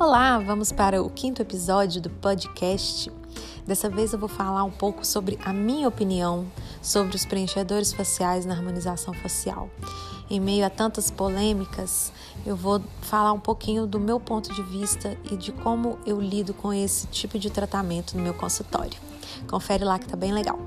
Olá, vamos para o quinto episódio do podcast. Dessa vez eu vou falar um pouco sobre a minha opinião sobre os preenchedores faciais na harmonização facial. Em meio a tantas polêmicas, eu vou falar um pouquinho do meu ponto de vista e de como eu lido com esse tipo de tratamento no meu consultório. Confere lá que tá bem legal.